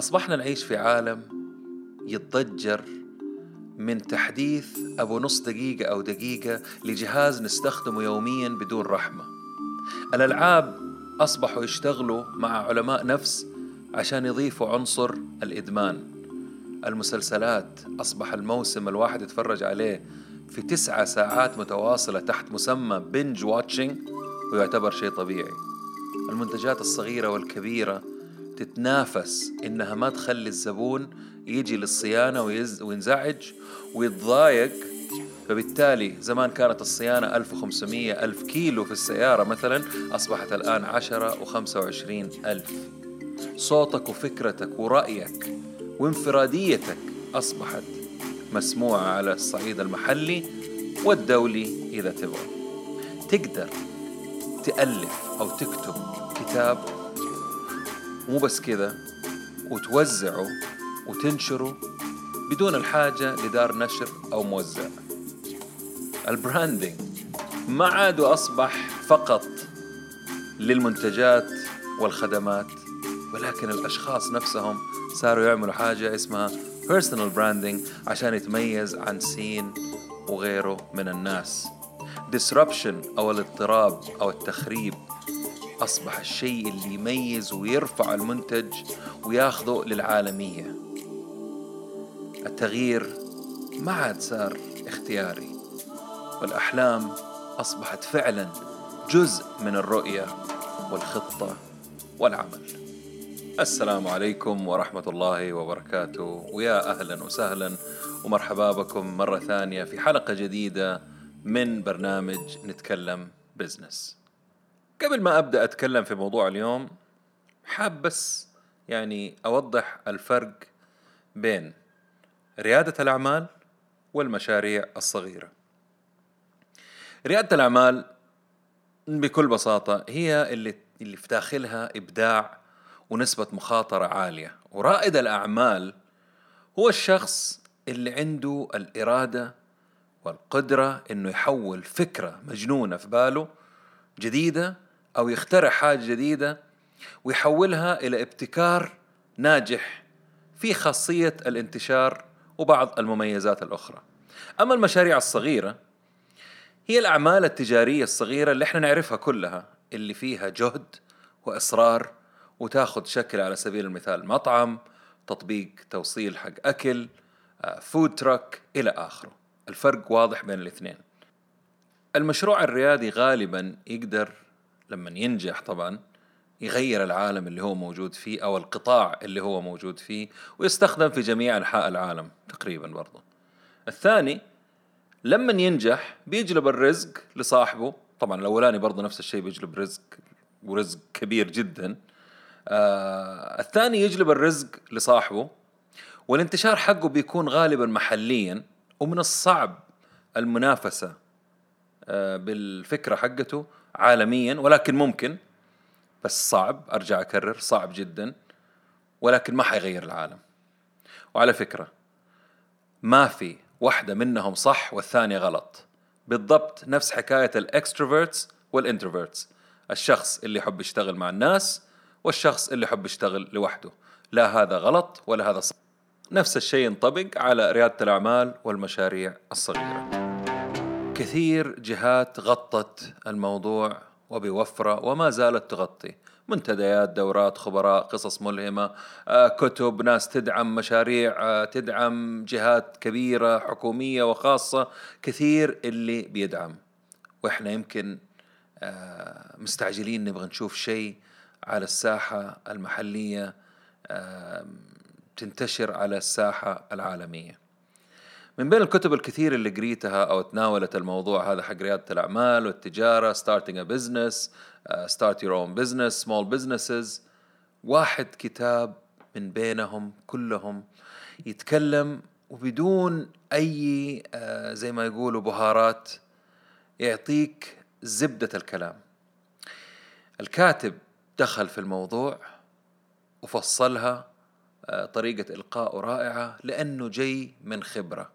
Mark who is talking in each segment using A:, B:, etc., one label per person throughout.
A: أصبحنا نعيش في عالم يتضجر من تحديث أبو نص دقيقة أو دقيقة لجهاز نستخدمه يوميا بدون رحمة. الألعاب أصبحوا يشتغلوا مع علماء نفس عشان يضيفوا عنصر الإدمان. المسلسلات أصبح الموسم الواحد يتفرج عليه في تسعة ساعات متواصلة تحت مسمى بنج واتشنج ويعتبر شيء طبيعي. المنتجات الصغيرة والكبيرة تتنافس إنها ما تخلي الزبون يجي للصيانة وينزعج ويتضايق. فبالتالي زمان كانت الصيانة 1500 ألف كيلو في السيارة مثلا أصبحت الآن 10 و25 ألف. صوتك وفكرتك ورأيك وانفراديتك أصبحت مسموعة على الصعيد المحلي والدولي إذا تبغى. تقدر تألف أو تكتب كتاب مو بس كذا وتوزعه وتنشره بدون الحاجة لدار نشر أو موزع. البراندنج ما عاد أصبح فقط للمنتجات والخدمات ولكن الأشخاص نفسهم صاروا يعملوا حاجة اسمها personal branding عشان يتميز عن سين وغيره من الناس. disruption أو الاضطراب أو التخريب أصبح الشيء اللي يميز ويرفع المنتج وياخذه للعالمية. التغيير ما عاد صار اختياري والأحلام أصبحت فعلا جزء من الرؤية والخطة والعمل. السلام عليكم ورحمة الله وبركاته. ويا أهلا وسهلا ومرحبا بكم مرة ثانية في حلقة جديدة من برنامج نتكلم بزنس. قبل ما أبدأ أتكلم في موضوع اليوم حاب بس يعني أوضح الفرق بين ريادة الأعمال والمشاريع الصغيرة. ريادة الأعمال بكل بساطة هي اللي اللي في داخلها إبداع ونسبة مخاطرة عالية. ورائد الأعمال هو الشخص اللي عنده الإرادة والقدرة إنه يحول فكرة مجنونة في باله جديدة أو يخترع حاجة جديدة ويحولها إلى ابتكار ناجح في خاصية الانتشار وبعض المميزات الأخرى. أما المشاريع الصغيرة هي الأعمال التجارية الصغيرة اللي إحنا نعرفها كلها اللي فيها جهد وإصرار وتاخذ شكل على سبيل المثال مطعم تطبيق توصيل حق أكل فود تراك إلى آخره. الفرق واضح بين الاثنين. المشروع الريادي غالبا يقدر لما ينجح طبعا يغير العالم اللي هو موجود فيه أو القطاع اللي هو موجود فيه ويستخدم في جميع أنحاء العالم تقريبا برضه الثاني لما ينجح بيجلب الرزق لصاحبه. طبعا الأولاني برضه نفس الشيء بيجلب رزق ورزق كبير جدا. آه الثاني يجلب الرزق لصاحبه والانتشار حقه بيكون غالبا محليا ومن الصعب المنافسة آه بالفكرة حقته عالميا ولكن ممكن بس صعب أرجع أكرر صعب جدا ولكن ما حيغير العالم. وعلى فكرة ما في واحدة منهم صح والثانية غلط. بالضبط نفس حكاية ال extroverts وال introverts. الشخص اللي يحب يشتغل مع الناس والشخص اللي يحب يشتغل لوحده. لا هذا غلط ولا هذا صح. نفس الشيء ينطبق على ريادة الأعمال والمشاريع الصغيرة. كثير جهات غطت الموضوع وبوفرة وما زالت تغطي. منتديات دورات خبراء قصص ملهمة آه، كتب ناس تدعم مشاريع آه، تدعم جهات كبيرة حكومية وخاصة كثير اللي بيدعم. وإحنا يمكن آه، مستعجلين نبغى نشوف شيء على الساحة المحلية تنتشر على الساحة العالمية. من بين الكتب الكثير اللي قريتها أو تناولت الموضوع هذا حق الأعمال والتجارة starting a business uh, start your own business small businesses واحد كتاب من بينهم كلهم يتكلم وبدون أي uh, زي ما يقولوا بهارات يعطيك زبدة الكلام. الكاتب دخل في الموضوع وفصلها طريقة إلقاء رائعة لأنه جاي من خبرة.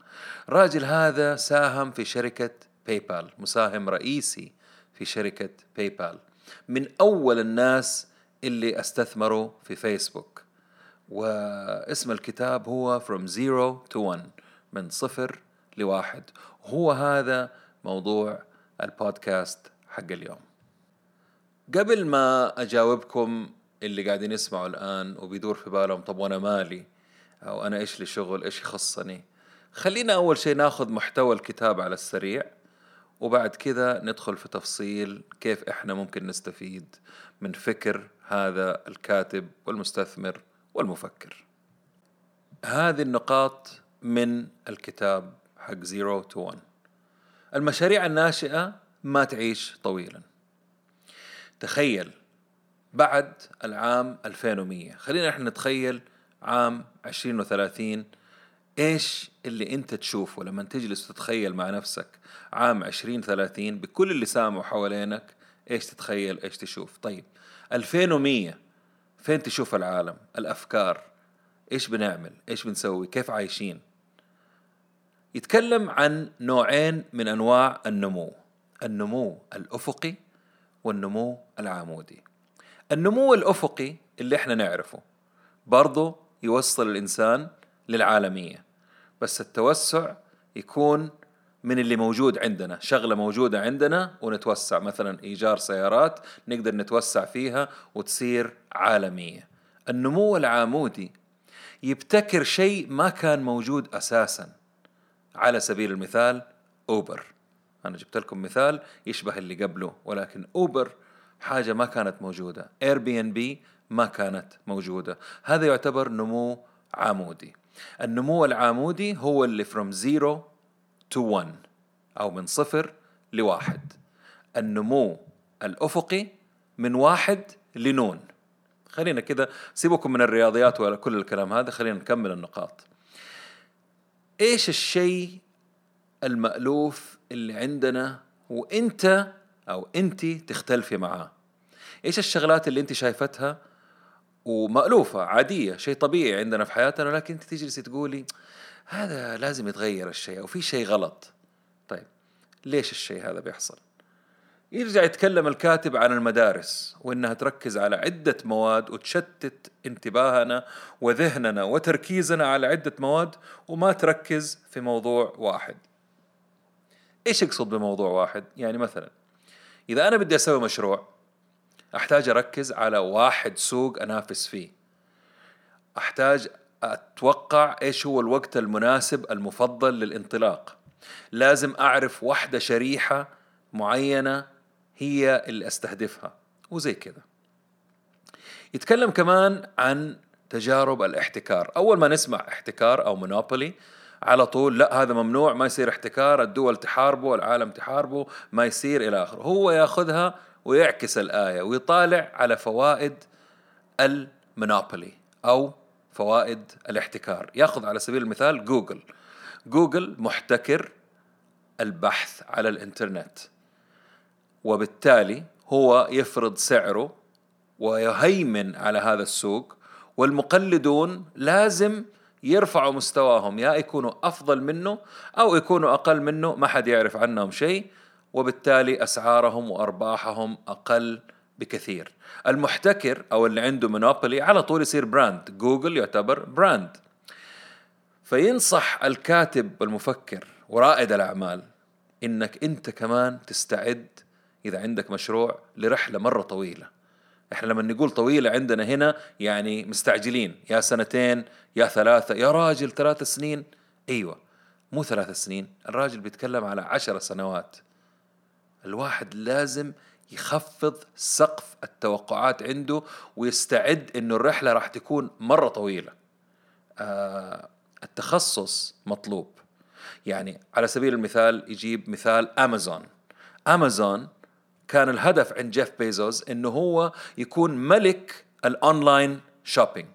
A: راجل هذا ساهم في شركة باي بال مساهم رئيسي في شركة باي بال من أول الناس اللي استثمروا في فيسبوك واسم الكتاب هو From Zero to One من صفر لواحد. هو هذا موضوع البودكاست حق اليوم. قبل ما أجاوبكم اللي قاعدين يسمعوا الآن وبيدور في بالهم طب وأنا مالي؟ أو أنا إيش لي شغل؟ إيش يخصني؟ خلينا أول شيء ناخذ محتوى الكتاب على السريع وبعد كذا ندخل في تفصيل كيف إحنا ممكن نستفيد من فكر هذا الكاتب والمستثمر والمفكر. هذه النقاط من الكتاب حق Zero to One المشاريع الناشئة ما تعيش طويلا. تخيل بعد العام 2100 خلينا إحنا نتخيل عام 2030 إيش اللي أنت تشوفه لما تجلس وتتخيل مع نفسك عام 2030 بكل اللي سامعه حوالينك إيش تتخيل إيش تشوف؟ طيب 2100 فين تشوف العالم؟ الأفكار. إيش بنعمل؟ إيش بنسوي؟ كيف عايشين؟ يتكلم عن نوعين من أنواع النمو. النمو الأفقي والنمو العمودي. النمو الأفقي اللي إحنا نعرفه برضه يوصل الإنسان للعالمية. بس التوسع يكون من اللي موجود عندنا شغلة موجودة عندنا ونتوسع. مثلا إيجار سيارات نقدر نتوسع فيها وتصير عالمية. النمو العامودي يبتكر شيء ما كان موجود أساسا. على سبيل المثال أوبر. أنا جبت لكم مثال يشبه اللي قبله ولكن أوبر حاجة ما كانت موجودة. اير بي ان بي ما كانت موجودة. هذا يعتبر نمو عامودي النمو العامودي هو اللي from zero to one أو من صفر لواحد. النمو الأفقي من واحد لنون. خلينا كده سيبكم من الرياضيات ولا كل الكلام هذا خلينا نكمل النقاط. إيش الشيء المألوف اللي عندنا؟ وإنت أو انت تختلفي معاه إيش الشغلات اللي انت شايفتها ومألوفة عادية شيء طبيعي عندنا في حياتنا لكن انت تجلسي تقولي هذا لازم يتغير الشيء أو في شيء غلط طيب ليش الشيء هذا بيحصل يرجع يتكلم الكاتب عن المدارس وإنها تركز على عدة مواد وتشتت انتباهنا وذهننا وتركيزنا على عدة مواد وما تركز في موضوع واحد. إيش يقصد بموضوع واحد؟ يعني مثلا إذا أنا بدي أسوي مشروع أحتاج أركز على واحد سوق أنافس فيه. أحتاج أتوقع إيش هو الوقت المناسب المفضل للانطلاق. لازم أعرف واحدة شريحة معينة هي اللي أستهدفها وزي كذا يتكلم كمان عن تجارب الاحتكار أول ما نسمع احتكار أو مونوبولي على طول لا هذا ممنوع ما يصير احتكار الدول تحاربه العالم تحاربه ما يصير إلى آخره. هو ياخذها ويعكس الآية ويطالع على فوائد المونوبولي أو فوائد الاحتكار. ياخذ على سبيل المثال جوجل. جوجل محتكر البحث على الإنترنت وبالتالي هو يفرض سعره ويهيمن على هذا السوق والمقلدون لازم يرفعوا مستواهم يا يكونوا أفضل منه أو يكونوا أقل منه ما حد يعرف عنهم شيء. وبالتالي أسعارهم وأرباحهم أقل بكثير. المحتكر أو اللي عنده monopoly على طول يصير brand جوجل يعتبر brand فينصح الكاتب والمفكر ورائد الأعمال إنك أنت كمان تستعد إذا عندك مشروع لرحلة مرة طويلة. إحنا لما نقول طويلة عندنا هنا يعني مستعجلين يا سنتين يا ثلاثة يا راجل ثلاث سنين. أيوه مو ثلاث سنين الراجل بيتكلم على عشر سنوات. الواحد لازم يخفض سقف التوقعات عنده ويستعد إنه الرحلة راح تكون مرة طويلة. آه التخصص مطلوب. يعني على سبيل المثال يجيب مثال امازون امازون كان الهدف عند جيف بيزوس إنه هو يكون ملك ال online shopping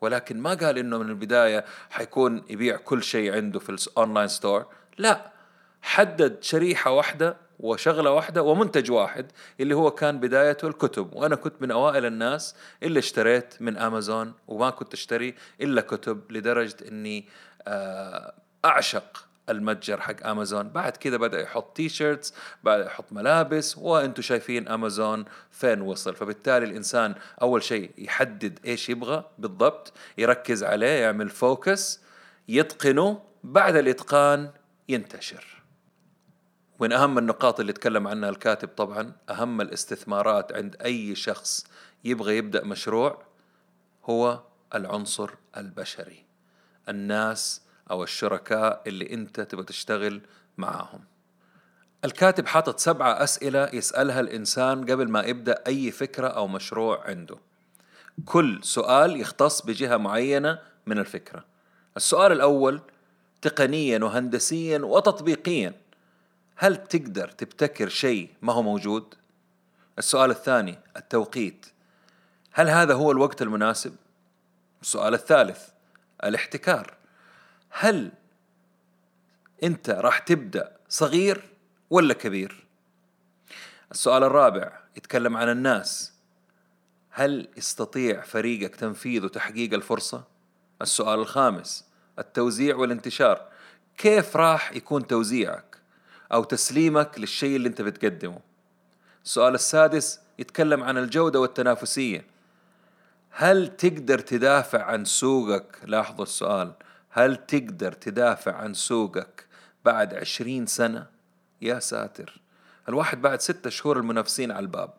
A: ولكن ما قال إنه من البداية حيكون يبيع كل شيء عنده في ال online store لا حدد شريحة واحدة وشغلة واحدة ومنتج واحد اللي هو كان بدايته الكتب. وأنا كنت من أوائل الناس اللي اشتريت من امازون وما كنت أشتري إلا كتب لدرجة إني آه، أعشق المتجر حق امازون بعد كذا بدأ يحط T-shirts بدا يحط ملابس وأنتم شايفين امازون فين وصل. فبالتالي الإنسان أول شيء يحدد إيش يبغى بالضبط يركز عليه يعمل focus يتقنه بعد الإتقان ينتشر. من أهم النقاط اللي تكلم عنها الكاتب طبعا أهم الاستثمارات عند أي شخص يبغى يبدأ مشروع هو العنصر البشري. الناس أو الشركاء اللي أنت تبغى تشتغل معاهم الكاتب حاطط سبعة أسئلة يسألها الإنسان قبل ما يبدأ أي فكرة أو مشروع عنده كل سؤال يختص بجهة معينة من الفكرة السؤال الأول تقنيا وهندسيا وتطبيقيا هل تقدر تبتكر شيء ما هو موجود؟ السؤال الثاني التوقيت هل هذا هو الوقت المناسب؟ السؤال الثالث الاحتكار هل انت راح تبدأ صغير ولا كبير؟ السؤال الرابع يتكلم عن الناس. هل يستطيع فريقك تنفيذ وتحقيق الفرصة؟ السؤال الخامس التوزيع والانتشار. كيف راح يكون توزيعك أو تسليمك للشيء اللي انت بتقدمه؟ السؤال السادس يتكلم عن الجودة والتنافسية. هل تقدر تدافع عن سوقك؟ لاحظوا السؤال. هل تقدر تدافع عن سوقك بعد عشرين سنة؟ يا ساتر. الواحد بعد ستة شهور المنافسين على الباب.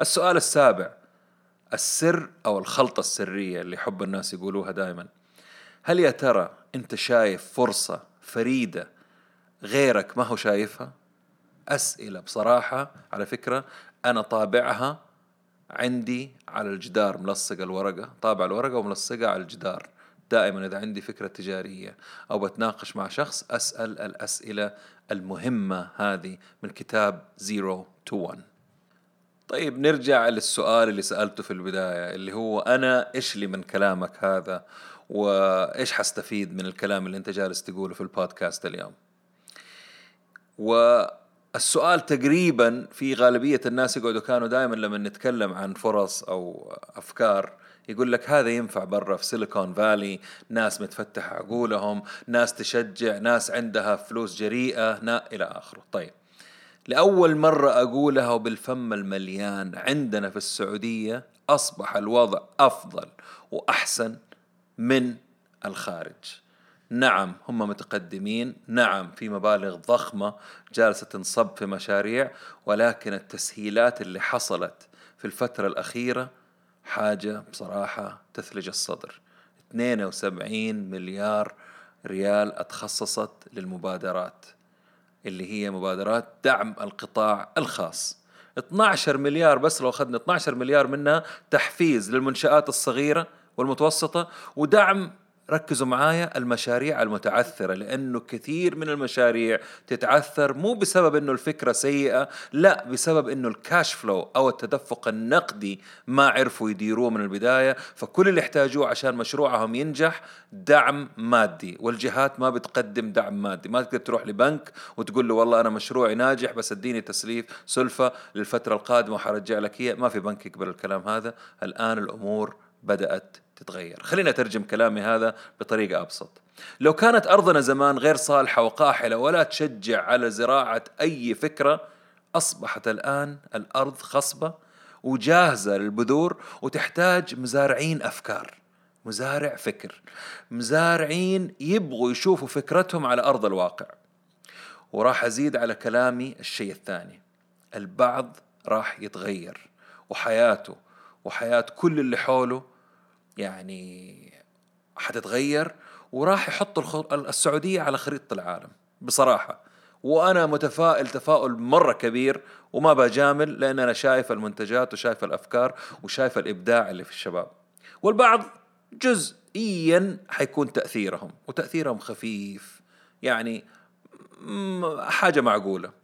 A: السؤال السابع السر أو الخلطة السرية اللي يحب الناس يقولوها دائما هل يا ترى أنت شايف فرصة فريدة غيرك ما هو شايفها؟ أسئلة بصراحة على فكرة أنا طابعها عندي على الجدار ملصق الورقة طابع الورقة وملصقها على الجدار. دائما إذا عندي فكرة تجارية أو بتناقش مع شخص أسأل الأسئلة المهمة هذه من كتاب Zero to 1 طيب نرجع للسؤال اللي سألته في البداية اللي هو أنا إيش لي من كلامك هذا؟ وإيش حستفيد من الكلام اللي أنت جالس تقوله في البودكاست اليوم؟ والسؤال تقريبا في غالبية الناس يقعدوا كانوا دائما لما نتكلم عن فرص أو أفكار يقول لك هذا ينفع برا في سيليكون فالي ناس متفتحة عقولهم ناس تشجع ناس عندها فلوس جريئة نا إلى آخره. طيب. لأول مرة أقولها وبالفم المليان عندنا في السعودية أصبح الوضع أفضل وأحسن من الخارج. نعم هم متقدمين. نعم في مبالغ ضخمة جالسة تنصب في مشاريع ولكن التسهيلات اللي حصلت في الفترة الأخيرة حاجة بصراحة تثلج الصدر. 72 مليار ريال اتخصصت للمبادرات اللي هي مبادرات دعم القطاع الخاص. 12 مليار بس لو أخذنا 12 مليار منها تحفيز للمنشآت الصغيرة والمتوسطة ودعم ركزوا معايا المشاريع المتعثرة لأنه كثير من المشاريع تتعثر مو بسبب أنه الفكرة سيئة لا بسبب أنه الكاش فلو أو التدفق النقدي ما عرفوا يديروه من البداية. فكل اللي يحتاجوه عشان مشروعهم ينجح دعم مادي والجهات ما بتقدم دعم مادي. ما تقدر تروح لبنك وتقول له والله أنا مشروعي ناجح بس أديني تسليف سلفة للفترة القادمة وحرجع لك هي. ما في بنك يقبل الكلام هذا. الآن الأمور بدأت تتغير. خلينا أترجم كلامي هذا بطريقة أبسط. لو كانت أرضنا زمان غير صالحة وقاحلة ولا تشجع على زراعة أي فكرة أصبحت الآن الأرض خصبة وجاهزة للبذور وتحتاج مزارعين أفكار مزارع فكر مزارعين يبغوا يشوفوا فكرتهم على أرض الواقع. وراح أزيد على كلامي الشيء الثاني. البعض راح يتغير وحياته وحياة كل اللي حوله يعني حتتغير وراح يحط السعودية على خريطة العالم بصراحة. وأنا متفائل تفاؤل مرة كبير وما بجامل لأن أنا شايف المنتجات وشايف الأفكار وشايف الإبداع اللي في الشباب. والبعض جزئيا حيكون تأثيرهم وتأثيرهم خفيف يعني حاجة معقولة.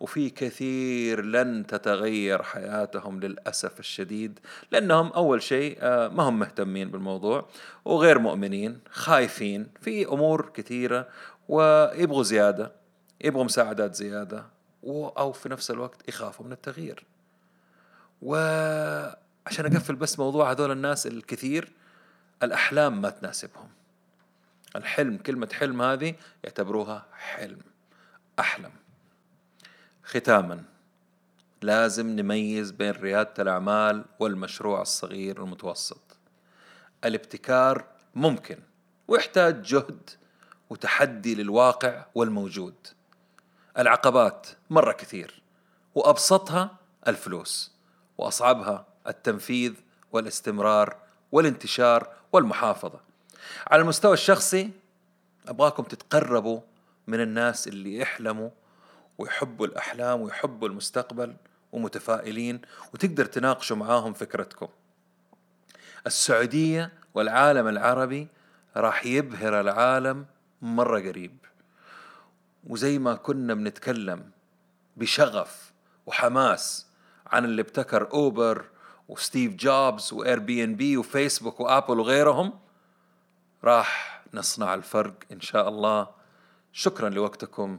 A: وفي كثير لن تتغير حياتهم للأسف الشديد لأنهم أول شيء آه، ما هم مهتمين بالموضوع وغير مؤمنين خايفين في أمور كثيرة ويبغوا زيادة يبغوا مساعدات زيادة أو في نفس الوقت يخافوا من التغيير. وعشان أقفل بس موضوع هذول الناس الكثير الأحلام ما تناسبهم. الحلم كلمة حلم هذه يعتبروها حلم أحلم. ختاما لازم نميز بين ريادة الأعمال والمشروع الصغير المتوسط. الابتكار ممكن ويحتاج جهد وتحدي للواقع والموجود. العقبات مرة كثير وأبسطها الفلوس وأصعبها التنفيذ والاستمرار والانتشار والمحافظة. على المستوى الشخصي أبغاكم تتقربوا من الناس اللي يحلموا ويحبوا الأحلام ويحبوا المستقبل ومتفائلين وتقدر تناقشوا معاهم فكرتكم. السعودية والعالم العربي راح يبهر العالم مرة قريب. وزي ما كنا بنتكلم بشغف وحماس عن اللي ابتكر أوبر وستيف جوبز واير بي ان بي وفيسبوك وآبل وغيرهم راح نصنع الفرق إن شاء الله. شكرا لوقتكم.